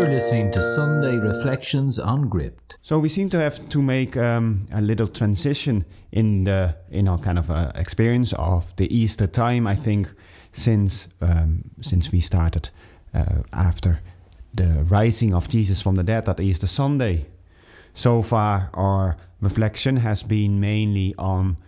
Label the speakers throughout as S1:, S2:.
S1: You're listening to Sunday Reflections on Gripped.
S2: So we seem to have to make um, a little transition in the in our kind of uh, experience of the Easter time. I think since um, since we started uh, after the rising of Jesus from the dead at Easter Sunday. So far, our reflection has been mainly on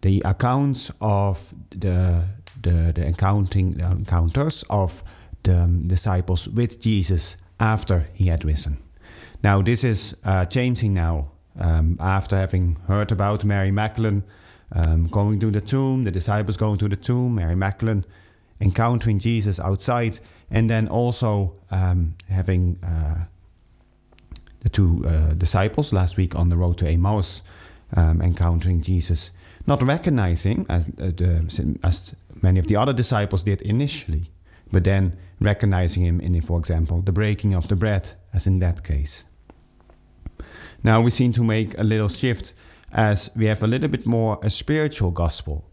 S2: the accounts of the the, the encountering the encounters of the um, disciples with Jesus after he had risen. Now, this is uh, changing now. Um, after having heard about Mary Magdalene um, going to the tomb, the disciples going to the tomb, Mary Magdalene encountering Jesus outside, and then also um, having uh, the two uh, disciples last week on the road to Emmaus um, encountering Jesus, not recognizing as, uh, as many of the other disciples did initially, but then recognizing him in, for example, the breaking of the bread, as in that case. Now we seem to make a little shift as we have a little bit more a spiritual gospel.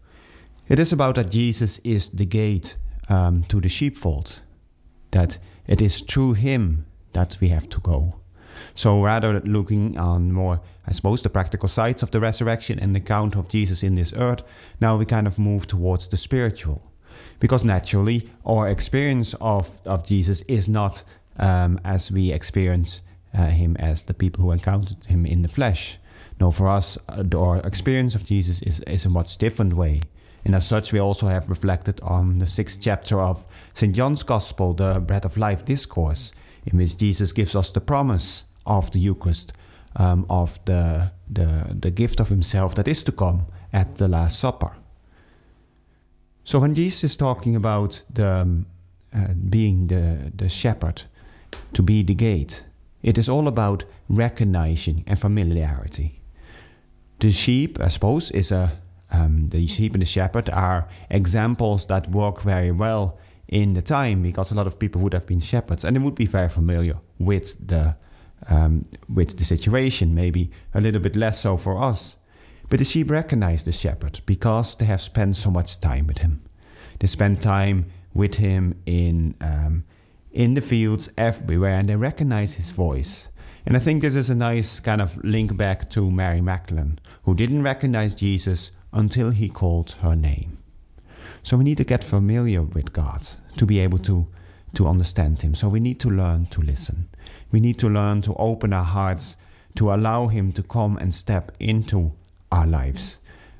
S2: It is about that Jesus is the gate um, to the sheepfold, that it is through him that we have to go. So rather than looking on more, I suppose, the practical sides of the resurrection and the count of Jesus in this earth, now we kind of move towards the spiritual. Because naturally, our experience of, of Jesus is not um, as we experience uh, him as the people who encountered him in the flesh. No, for us, uh, our experience of Jesus is, is a much different way. And as such, we also have reflected on the sixth chapter of St. John's Gospel, the Bread of Life discourse, in which Jesus gives us the promise of the Eucharist, um, of the, the, the gift of Himself that is to come at the Last Supper. So when Jesus is talking about the, um, uh, being the, the shepherd, to be the gate, it is all about recognizing and familiarity. The sheep, I suppose, is a um, the sheep and the shepherd are examples that work very well in the time because a lot of people would have been shepherds and they would be very familiar with the um, with the situation. Maybe a little bit less so for us, but the sheep recognize the shepherd because they have spent so much time with him. They spend time with him in um, in the fields everywhere, and they recognize his voice. And I think this is a nice kind of link back to Mary Magdalene, who didn't recognize Jesus until he called her name. So we need to get familiar with God to be able to, to understand Him. So we need to learn to listen. We need to learn to open our hearts to allow Him to come and step into our lives.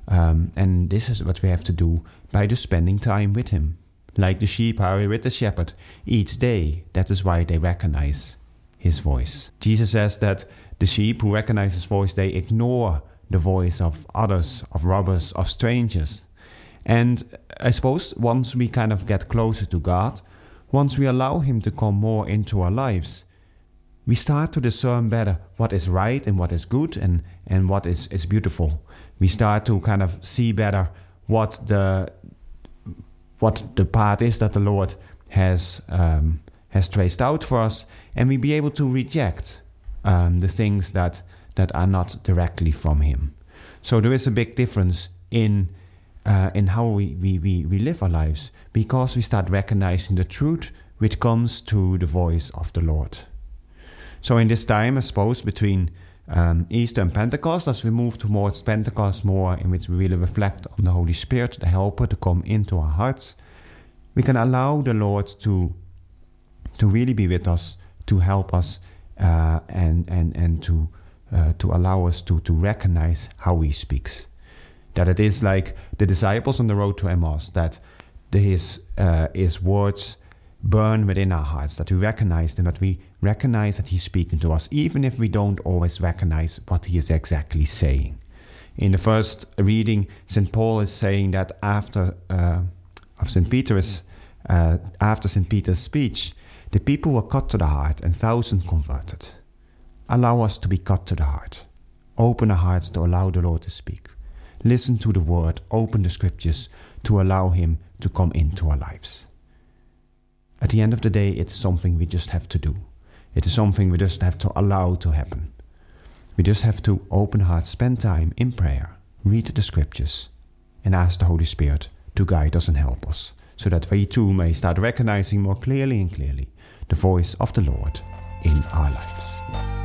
S2: Um, and this is what we have to do by just spending time with Him. Like the sheep are with the shepherd each day. That is why they recognize His voice. Jesus says that the sheep who recognize His voice, they ignore the voice of others, of robbers, of strangers. And I suppose once we kind of get closer to God, once we allow Him to come more into our lives, we start to discern better what is right and what is good and, and what is, is beautiful. We start to kind of see better what the what the path is that the Lord has um, has traced out for us, and we be able to reject um, the things that that are not directly from Him. So there is a big difference in uh, in how we, we, we, we live our lives because we start recognizing the truth which comes to the voice of the Lord. So in this time, I suppose, between um, Easter and Pentecost, as we move towards Pentecost more, in which we really reflect on the Holy Spirit, the Helper, to come into our hearts, we can allow the Lord to to really be with us, to help us, uh, and and and to uh, to allow us to, to recognize how he speaks. That it is like the disciples on the road to Emmaus, that his, uh, his words burn within our hearts, that we recognize them, that we recognize that he's speaking to us, even if we don't always recognize what he is exactly saying. In the first reading, St. Paul is saying that after uh, of St. Peter's, uh, after St. Peter's speech, the people were cut to the heart and thousands converted. Allow us to be cut to the heart. Open our hearts to allow the Lord to speak. Listen to the word, open the scriptures to allow Him to come into our lives. At the end of the day, it is something we just have to do. It is something we just have to allow to happen. We just have to open hearts, spend time in prayer, read the scriptures, and ask the Holy Spirit to guide us and help us, so that we too may start recognizing more clearly and clearly the voice of the Lord in our lives.